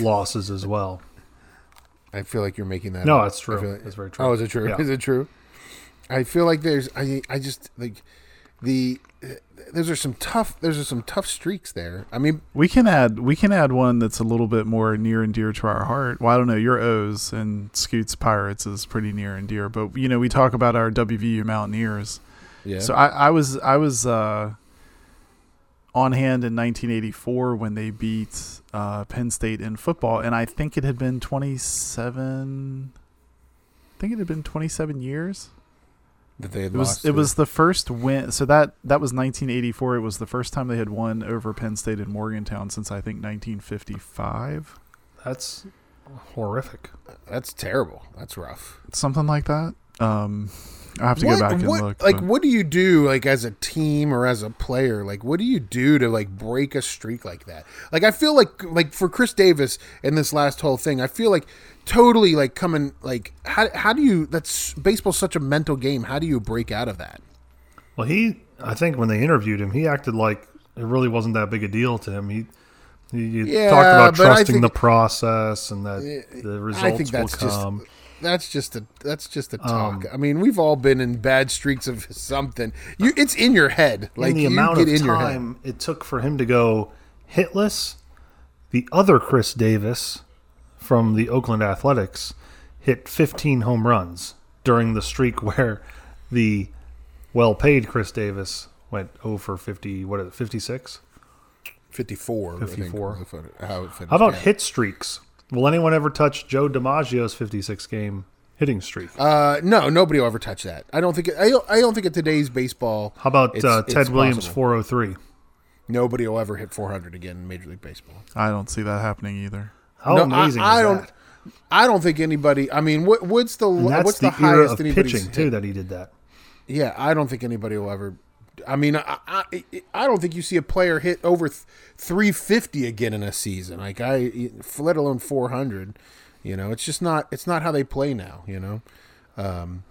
losses as well. I feel like you're making that No, up. it's true. Like- It's very true. Oh, is it true? Yeah. Is it true? I feel like there's I I just like the those are some tough those are some tough streaks there. I mean, We can add we can add one that's a little bit more near and dear to our heart. Well, I don't know. Your O's and Scoots Pirates is pretty near and dear, but you know we talk about our WVU Mountaineers. yeah. So I, I was I was uh, on hand in 1984 when they beat uh, Penn State in football, and I think it had been 27. I think it had been 27 years. That they had It was lost it to- was the first win. So that that was 1984. It was the first time they had won over Penn State in Morgantown since I think 1955, That's horrific. that's terrible. That's rough. something like that. Um, I have to what, go back and what- look. Like, but- what do you do, like as a team or as a player? Like, what do you do to like break a streak like that? Like, I feel like, like for Chris Davis in this last whole thing, I feel like totally like coming. Like, how how do you? That's baseball's such a mental game. How do you break out of that? Well, he, I think when they interviewed him, he acted like it really wasn't that big a deal to him. He, he, he Yeah, talked about trusting think- the process and that the results I think will that's just come. That's just a that's just a talk. Um, I mean, we've all been in bad streaks of something. You, it's in your head. Like in the amount of time it took for him to go hitless, the other Chris Davis from the Oakland Athletics hit 15 home runs during the streak where the well-paid Chris Davis went 0 for 50. What is it? 56. 54. I think, 54. was How, it finished, How about yeah. hit streaks? Will anyone ever touch Joe DiMaggio's 56 game hitting streak? Uh, no, nobody will ever touch that. I don't think. I don't, I don't think in today's baseball. How about it's- uh, it's Ted Williams possible. 403? Nobody will ever hit 400 again in Major League Baseball. I don't see that happening either. How No, amazing I, I is don't. that? I don't think anybody. I mean, what, what's the what's the, the, era highest of anybody's pitching hit? too that he did that. Yeah, I don't think anybody will ever. I mean, I, I, I don't think you see a player hit over th- 350 again in a season. Like I, let alone 400. You know, it's just not. It's not how they play now. You know. Um,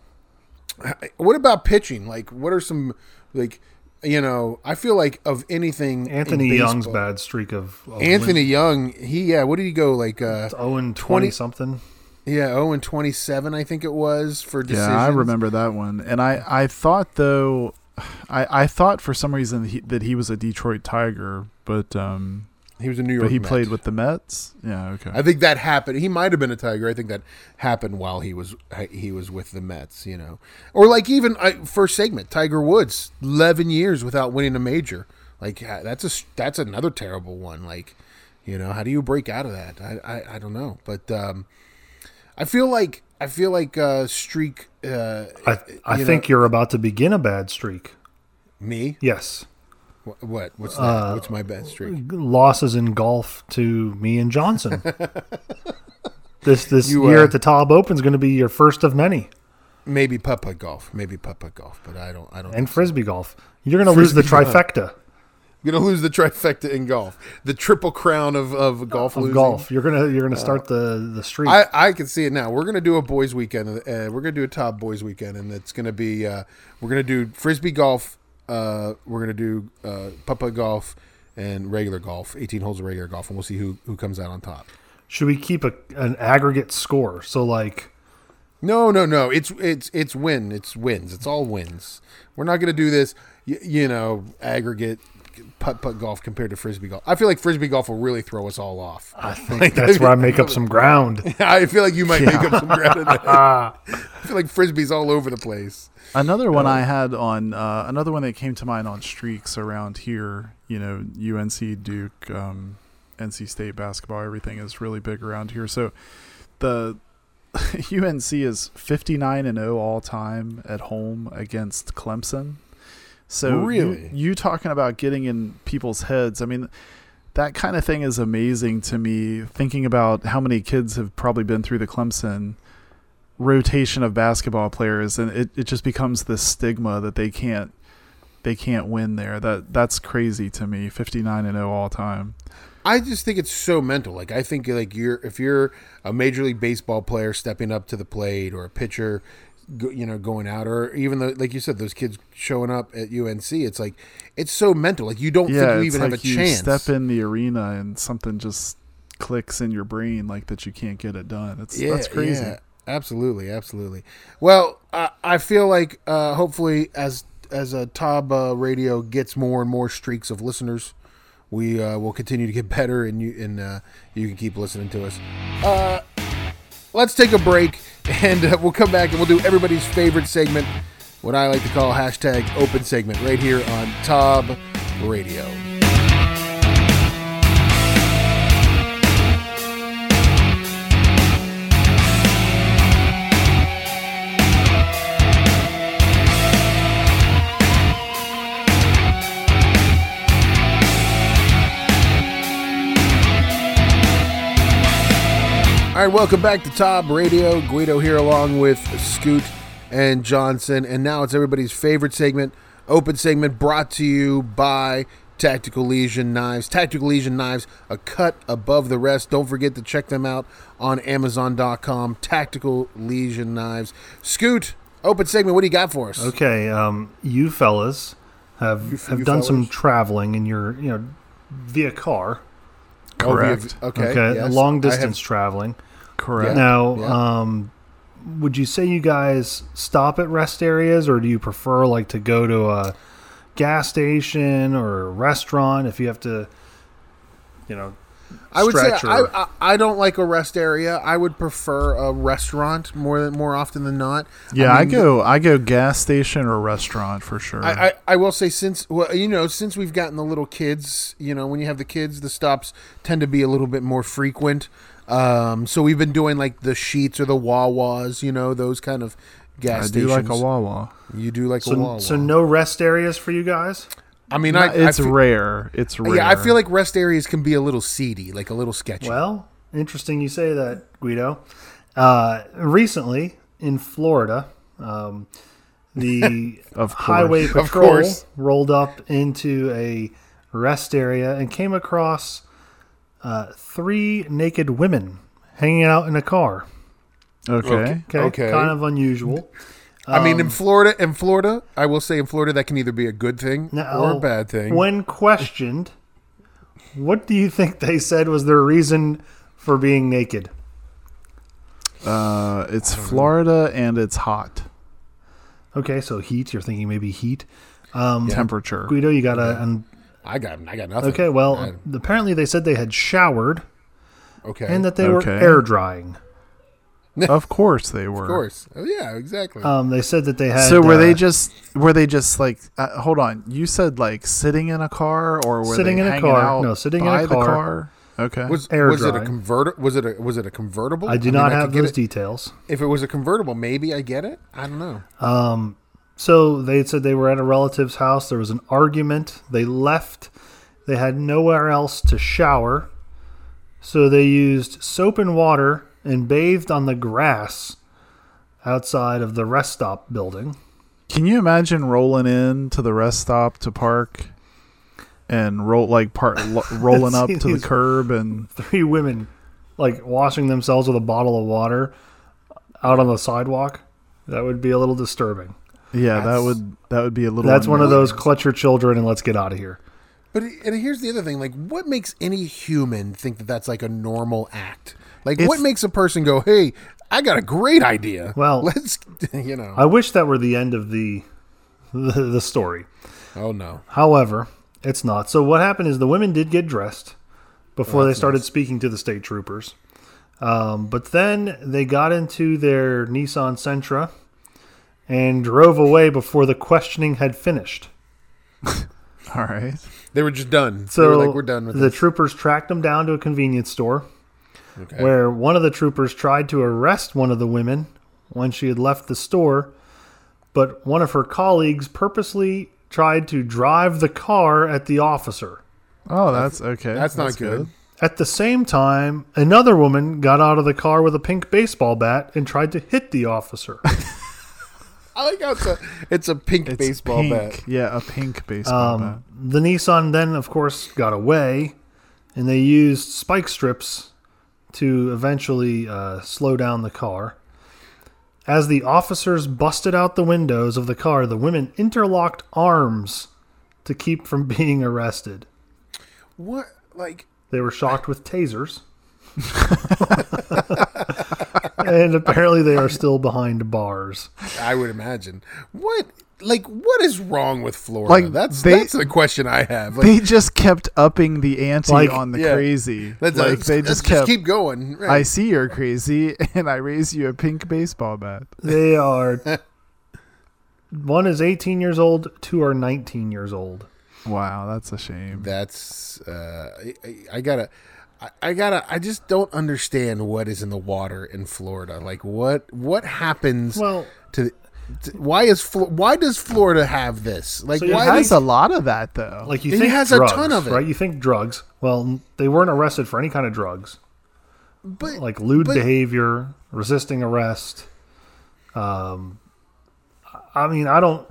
what about pitching? Like, what are some like? You know, I feel like of anything. in Anthony Young's bad streak of, of Anthony Young, he yeah. What did he go like? uh 0 and 20 20 something. Yeah, oh and twenty seven, I think it was for decisions. Yeah, I remember that one. And I, I thought though, I, I thought for some reason he, that he was a Detroit Tiger, but um, he was a New York. but he Met. played with the Mets. Yeah, okay. I think that happened. He might have been a Tiger. I think that happened while he was he was with the Mets. You know, or like even I, first segment, Tiger Woods, eleven years without winning a major. Like that's a that's another terrible one. Like, you know, how do you break out of that? I I, I don't know, but um, I feel like I feel like uh, streak. Uh, I, I you think know, you're about to begin a bad streak. me. Yes. What? what? What's that? Uh, What's my bad streak? Losses in golf to me and Johnson. this this You, year uh, at the Top Open is going to be your first of many, Maybe putt putt golf. Maybe putt putt golf. But I don't. I don't. and frisbee golf. You're going to lose the trifecta You're gonna lose the trifecta in golf, the triple crown of, of golf. of losing. golf. You're gonna you're gonna start the the streak. I, I can see it now. We're gonna do a boys weekend. Uh, we're gonna do a top boys weekend, and it's gonna be uh, we're gonna do frisbee golf. Uh, we're gonna do uh, putt golf and regular golf. 18 holes of regular golf, and we'll see who who comes out on top. Should we keep a, an aggregate score? So like No, no, no. It's it's it's win. It's wins. It's all wins. We're not gonna do this. you, you know aggregate putt putt golf compared to frisbee golf. I feel like frisbee golf will really throw us all off. I think that's where I make up some ground. I feel like you might make up some ground. In that. I feel like frisbee's all over the place. Another one I had on uh, another one that came to mind on streaks around here. You know, UNC, Duke, um, NC State basketball. Everything is really big around here. So the UNC is fifty nine and zero all time at home against Clemson. So you- Really? you, talking about getting in people's heads? I mean. That kind of thing is amazing to me. Thinking about how many kids have probably been through the Clemson rotation of basketball players and it, it just becomes this stigma that they can't they can't win there that that's crazy to me 59 and 0 all time I just think it's so mental. Like I think like you're if you're a major league baseball player stepping up to the plate or a pitcher, go, you know, going out or even the like you said those kids showing up at UNC. It's like it's so mental. Like you don't yeah think you even like have a you chance. step in the arena and something just clicks in your brain like that you can't get it done it's yeah, that's crazy yeah, absolutely, absolutely. Well, I I feel like uh, hopefully as as a Tob uh, Radio gets more and more streaks of listeners, we uh, will continue to get better, and you and uh, you can keep listening to us. Let's take a break, and uh, we'll come back and we'll do everybody's favorite segment, what I like to call hashtag open segment, right here on Tob Radio. All right, welcome back to Tob Radio. Guido here along with Scoot and Johnson. And now it's everybody's favorite segment, open segment brought to you by Tactical Legion Knives. Tactical Legion Knives, a cut above the rest. Don't forget to check them out on Amazon.com. Tactical Legion Knives. Scoot, open segment, what do you got for us? Okay, um, you fellas have You have you done some fellas? traveling in your you know via car. Oh, correct okay. Okay, yes. long I have- distance traveling. correct Yeah. Now, yeah. um, would you say you guys stop at rest areas, or do you prefer like to go to a gas station or a restaurant if you have to, you know? I would say I, I I don't like a rest area. I would prefer a restaurant more than more often than not. yeah I, mean, go i go gas station or restaurant for sure I, I, I will say since well you know since we've gotten the little kids you know when you have the kids the stops tend to be a little bit more frequent um, so we've been doing like the Sheetz or the Wawas you know those kind of gas stations. I do like a wawa you do like a Wawa so no rest areas for you guys. I mean I, it's I feel, rare it's rare yeah I feel like rest areas can be a little seedy like a little sketchy Well, interesting you say that, Guido. Uh, recently in Florida, um, the highway Of patrol course. rolled up into a rest area and came across uh, three naked women hanging out in a car. okay, Okay, Okay. kind of unusual. I mean Um, in Florida in Florida I will say in Florida that can either be a good thing Now, or a bad thing When questioned, what do you think they said was their reason for being naked? Uh, it's Florida and it's hot Okay, so heat. You're thinking maybe heat. Um, temperature. Guido, you got a. an I got I got nothing okay, well, I- apparently they said they had showered okay and that they were air drying. Of course they were. of course oh, yeah exactly Um, they said that they had. So were uh, they just were they just like uh, hold on? You said like sitting in a car or were Sitting they in a car. No, sitting in by a the car. car? Okay. Was Air was it a drying. converter? Was it a was it a convertible? I do mean, not I have could get those it- details. If it was a convertible, maybe I get it. I don't know. Um, so they said they were at a relative's house. There was an argument. They left. They had nowhere else to shower, so they used soap and water and bathed on the grass outside of the rest stop building. Can you imagine rolling in to the rest stop to park and roll like part lo- rolling up to the curb and Three women, like washing themselves with a bottle of water out on the sidewalk. That would be a little disturbing. yeah, that would that would be a little. That's one of those clutch your children and let's get out of here. But and here's the other thing: like, what makes any human think that that's like a normal act? Like, It's- what makes a person go, "Hey, I got a great idea"? Well- let's, you know. I wish that were the end of the the, the story. Oh no. However, it's not. So what happened is the women did get dressed before Oh, they started nice. speaking to the state troopers. Um, but then they got into their Nissan Sentra and drove away before the questioning had finished. All right. They were just done. So they were like, we're done with the this. troopers tracked them down to a convenience store Okay. where one of the troopers tried to arrest one of the women when she had left the store, but one of her colleagues purposely tried to drive the car at the officer. Oh, that's okay. That's not good. At the same time, another woman got out of the car with a pink baseball bat and tried to hit the officer. I like how it's a it's a pink It's baseball pink. bat. Yeah, a pink baseball bat. Um, the Nissan then, of course, got away, and they used spike strips to eventually uh, slow down the car. As the officers busted out the windows of the car, the women interlocked arms to keep from being arrested. What like They were shocked with tasers. and apparently they are still behind bars. I would imagine. What like what is wrong with Florida? Like, that's they- that's the question I have. Like, they just kept upping the ante Like- on the yeah. crazy. let's, like let's- they let's just kept. keep going. Right. I see you're crazy, and I raise you a pink baseball bat. They are. one is 18 years old, two are 19 years old. Wow, that's a shame. That's uh, I, I, I gotta. I- I gotta. I just don't understand what is in the water in Florida. Like what? What happens Well, to? To why is why does Florida have this? Like So it It why has does a lot of that though. like you It think has a drugs, ton of it. right? You think drugs. Well, they weren't arrested for any kind of drugs, but like lewd but- behavior, resisting arrest. Um, I mean, I don't.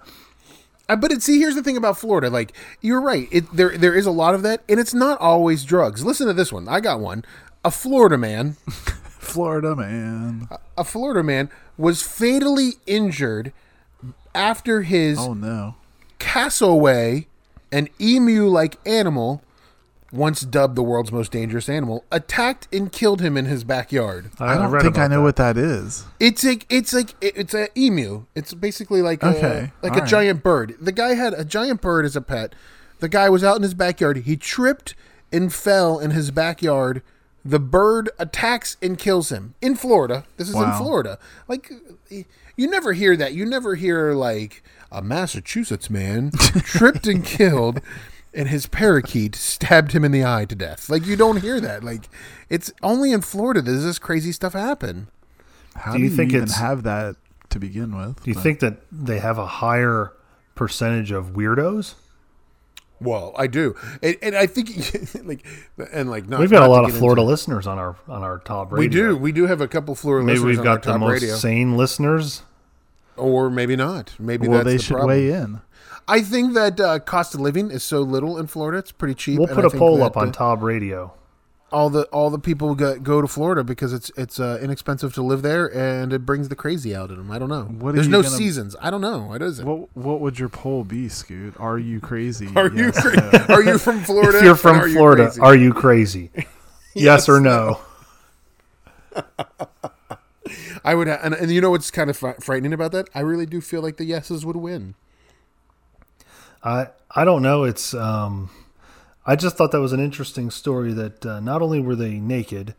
But it, see, here's the thing about Florida. Like you're right. It there there is a lot of that, and it's not always drugs. Listen to this one. I got one. A Florida man, Florida man. a Florida man was fatally injured after his Oh no. cassowary, an emu-like animal, once dubbed the world's most dangerous animal, attacked and killed him in his backyard. I, don't read think I know that. what that is. It's like it's like it's a emu. It's basically like Okay, a, like all a right. giant bird. The guy had a giant bird as a pet. The guy was out in his backyard. He tripped and fell in his backyard. The bird attacks and kills him in Florida. This is in Florida. Like you never hear that. You never hear like a Massachusetts man tripped and killed and his parakeet stabbed him in the eye to death. Like you don't hear that. Like it's only in Florida does this crazy stuff happen. How Do do you you, think even it's- have that to begin with? Do you But- think that they have a higher percentage of weirdos? Well, I do, and, and I think like and like not, We've got not a lot of Florida into- listeners on our on our Tob Radio. we do, we do have a couple Florida Maybe listeners we've got the most radio, sane listeners. or maybe not. Maybe well, they the should problem. weigh in. I think that uh, cost of living is so little in Florida; it's pretty cheap. We'll put a poll that, up on uh, Tob Radio. All the all the people go, go to Florida because it's it's uh, inexpensive to live there, and it brings the crazy out in them. I don't know. What There's no gonna- seasons. I don't know. What is it? What What would your poll be, Scoot? Are you crazy? are you cra- no. are you from Florida? If you're from are you Florida, crazy? are you crazy? yes, or no? I would, and, and you know what's kind of fri- frightening about that? I really do feel like the yeses would win. I I don't know. It's um, I just thought that was an interesting story. That uh, not only were they naked,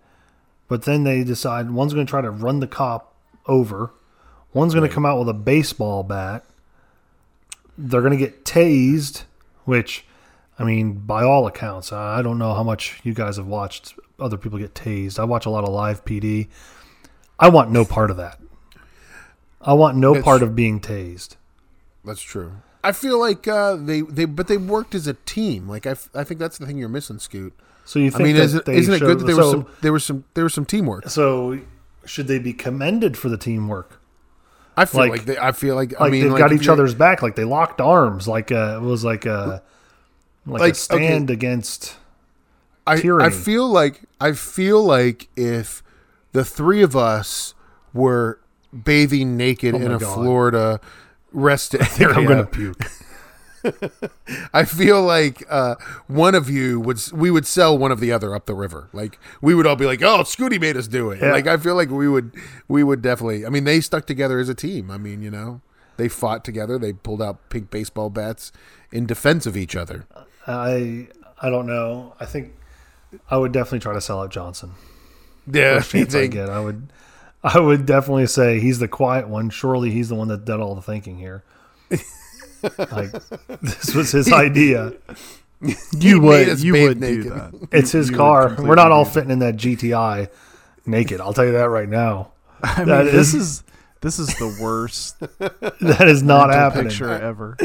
but then they decide one's going to try to run the cop over, one's going to come out with a baseball bat. They're going to get tased, which, I mean, by all accounts, I don't know how much you guys have watched other people get tased. I watch a lot of live PD. I want no part of that. I want no That's- part of being tased. That's true. I feel like uh, they they but they worked as a team. Like I, f- I think that's the thing you're missing, Scoot. So you I mean, isn't, they isn't it good that there so, was some there was some there was some teamwork? So should they be commended for the teamwork? I feel Like- like, they, I feel like, Like I mean, they've like got each other's back, like they locked arms, like uh, it was like a like, Like, a stand against. I, tyranny. I feel like I feel like if the three of us were bathing naked Oh in a God. Florida rest area, I'm gonna puke. I feel like uh, one of you would we would sell one of the other up the river. Like we would all be like, "Oh, Scooty made us do it." Yeah. Like I feel like we would we would definitely. I mean, they stuck together as a team. I mean, you know, They fought together. They pulled out pink baseball bats in defense of each other. I I don't know. I think I would definitely try to sell out Johnson. Yeah, I get, I would I would definitely say he's the quiet one. Surely he's the one that did all the thinking here. like this was his idea. You would you bathe would do that. It's his You car. We're not all fitting in that GTI naked. I'll tell you that right now. I mean, That this is- is this is the worst That is not mental happening. picture ever.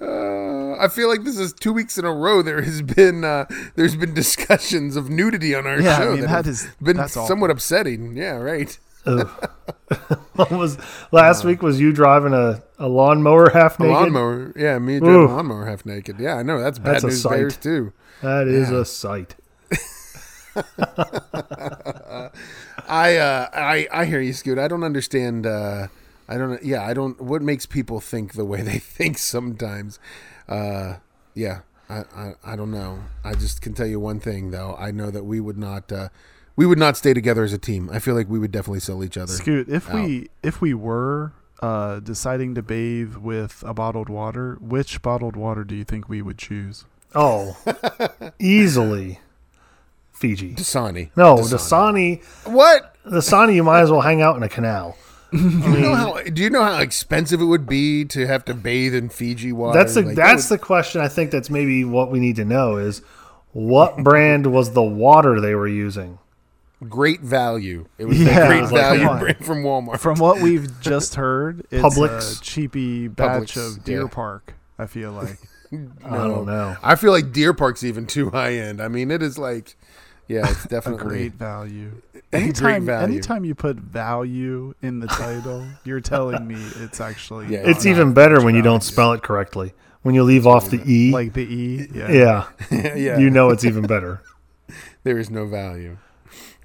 Uh, I feel like this is two weeks in a row. There has been uh, there's been discussions of nudity on our Yeah, I show. mean, that that have is- been that's awful. somewhat upsetting. Yeah, right. What was last week? Was you driving a, a lawnmower half A naked? lawnmower. Yeah, me driving Ooh. a lawnmower half naked. Yeah, I know that's bad That's a news sight. bears too. That is Yeah. a sight. I uh, I I hear you, Scoot. I don't understand. Uh, I don't. Yeah, I don't. What makes people think the way they think sometimes? Uh, yeah, I, I I don't know. I just can tell you one thing though. I know that we would not. Uh, we would not stay together as a team. I feel like we would definitely sell each other. Scoot, if out. we if we were uh, deciding to bathe with a bottled water, which bottled water do you think we would choose? Oh, easily Fiji. Dasani. No, Dasani. Dasani. What? Dasani, you might as well hang out in a canal. Do you know how? Do you know how expensive it would be to have to bathe in Fiji water? That's the Like, that that's would- the question. I think that's maybe what we need to know is what brand was the water they were using. Great value. It was Yeah, a great like, value come on. brand from Walmart. From what we've just heard, it's Publix. a cheapy batch Publix, of Deer yeah. Park. I feel like I don't know. I feel like Deer Park's even too high end. I mean, it is like, yeah, it's a definitely great value. great Anytime, value. anytime you put value in the title, you're telling me it's actually Yeah, It's even better when you don't spell it correctly. When you leave off the e, like the E. Yeah. yeah, yeah, you know it's even better. there is no value.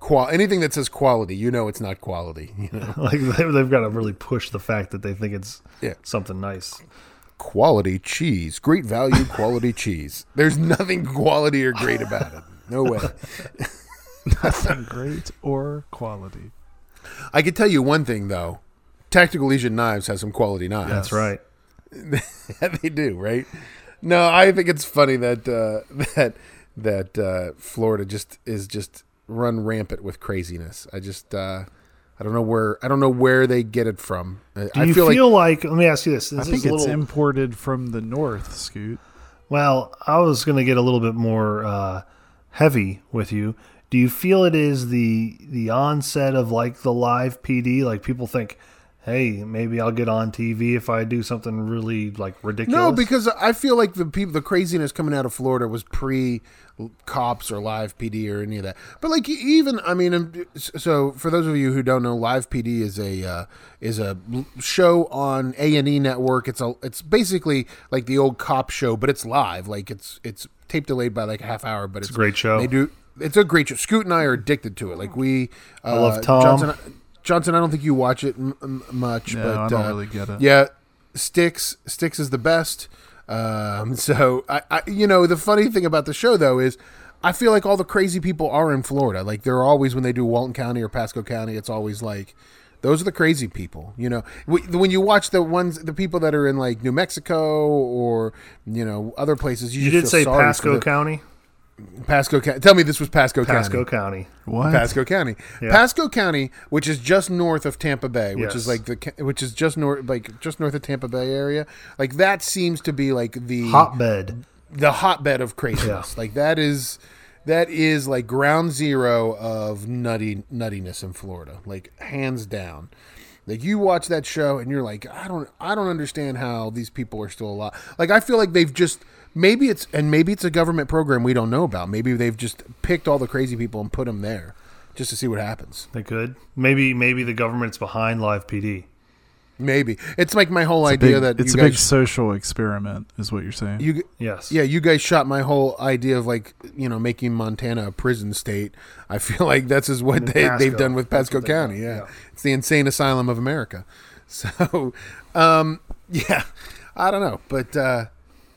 Qual anything that says quality, you know, it's not quality. You know, Like they, they've got to really push the fact that they think it's Yeah. something nice. quality cheese, great value, quality cheese. There's nothing quality or great about it. No way. Nothing great or quality. I can tell you one thing though. Tactical Legion Knives has some quality knives. That's right. they do, right? No, I think it's funny that uh, that that uh, Florida just is just run rampant with craziness. I just uh, I don't know where I don't know where they get it from. I, Do I you feel, feel, like like, Let me ask you this. I this think is it's little, imported from the north, Scoot. Well, I was going to get a little bit more uh, heavy with you. Do you feel it is the the onset of like the live PD? Like people think, hey, maybe I'll get on TV if I do something really like ridiculous. no, because I feel like the people the craziness coming out of Florida was pre cops or live PD or any of that. But like even I mean, um, so for those of you who don't know, live PD is a uh, is a show on A and E network. It's a it's basically like the old cop show, but it's live. Like it's it's tape delayed by like a half hour, but it's, a great show. They do. It's a great show. Scoot and I are addicted to it. Like we, uh, love Tom. Johnson, Johnson, I don't think you watch it m- m- much, No, but I don't uh, really get it. yeah, Sticks Sticks is the best. Um, so I, I, you know, the funny thing about the show though is, I feel like all the crazy people are in Florida. Like they're always when they do Walton County or Pasco County, it's always like. Those are the crazy people, you know. When you watch the ones, the people that are in like New Mexico or you know other places, you, you just did feel say sorry Pasco the- County. Pasco County. Tell me this was Pasco, Pasco County. County. What? Pasco County. Yeah. Pasco County, which is just north of Tampa Bay, which is like the which is just north like just north of Tampa Bay area. Like that seems to be like the Hotbed. the hotbed of craziness. Like that is that is like ground zero of nutty nuttiness in Florida. Like hands down. Like you watch that show and you're like, I don't I don't understand how these people are still alive. Like I feel like they've just maybe it's and maybe it's a government program we don't know about. Maybe they've just picked all the crazy people and put them there just to see what happens. They could. Maybe maybe the government's behind live PD. Maybe. It's like my whole It's idea big- that it's you a big social experiment, is what you're saying. you Yes. Yeah, you guys shot my whole idea of like you know making Montana a prison state. I feel like that's is what they, Pasco. they've done with Pasco County. Yeah. yeah. it's the insane asylum of America. So, um, yeah, I don't know, but uh,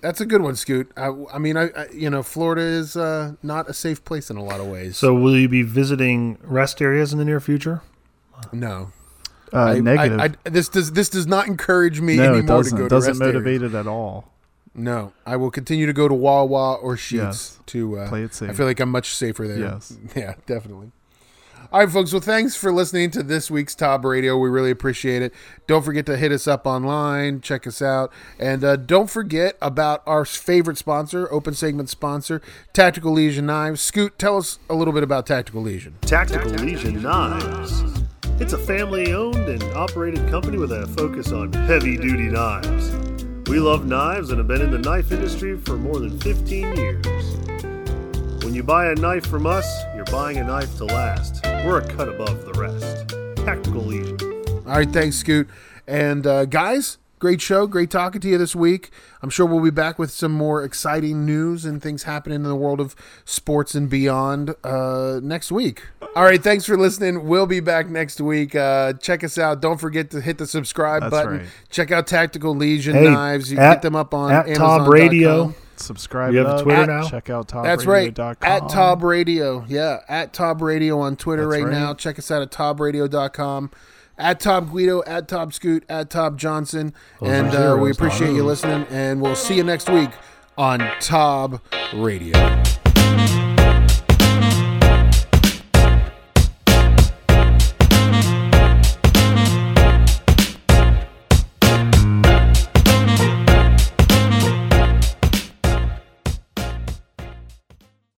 that's a good one, Scoot. I, I mean, I, I you know Florida is uh, not a safe place in a lot of ways. So will you be visiting rest areas in the near future? no, Uh, I- I- negative. I, this does this does not encourage me no, anymore it doesn't. to go to doesn't rest areas. motivate it at all. No, I will continue to go to Wawa or Sheetz Yes. to uh, Play it safe. I feel like I'm much safer there. Yes. Yeah, definitely. All right, folks. Well, thanks for listening to this week's Tob Radio. We really appreciate it. Don't forget to hit us up online, check us out, and uh, don't forget about our favorite sponsor, open segment sponsor, Tactical Legion Knives. Scoot, tell us a little bit about Tactical Legion. Tactical Legion Knives. It's a family owned and operated company with a focus on heavy duty knives. We love knives and have been in the knife industry for more than 15 years. When you buy a knife from us, buying a knife to last. We're a cut above the rest. Tactical Legion. All right, thanks, Scoot. And uh, guys, great show. Great talking to you this week. I'm sure we'll be back with some more exciting news and things happening in the world of sports and beyond uh, next week. All right, thanks for listening. We'll be back next week. Uh, check us out. Don't forget to hit the subscribe That's button. right. Check out Tactical Legion Hey, Knives. You can at- get them up on at Amazon. Tob Radio. Subscribe. You have a up, Twitter at- now? Check out top. That's right. At Tob Radio. Yeah, at Tob Radio on Twitter right, right. now. Check us out at tobradio.com. At Tob Guido, at Tob Scoot, at Tob Johnson. and uh, we appreciate you listening. And we'll see you next week on Tob Radio.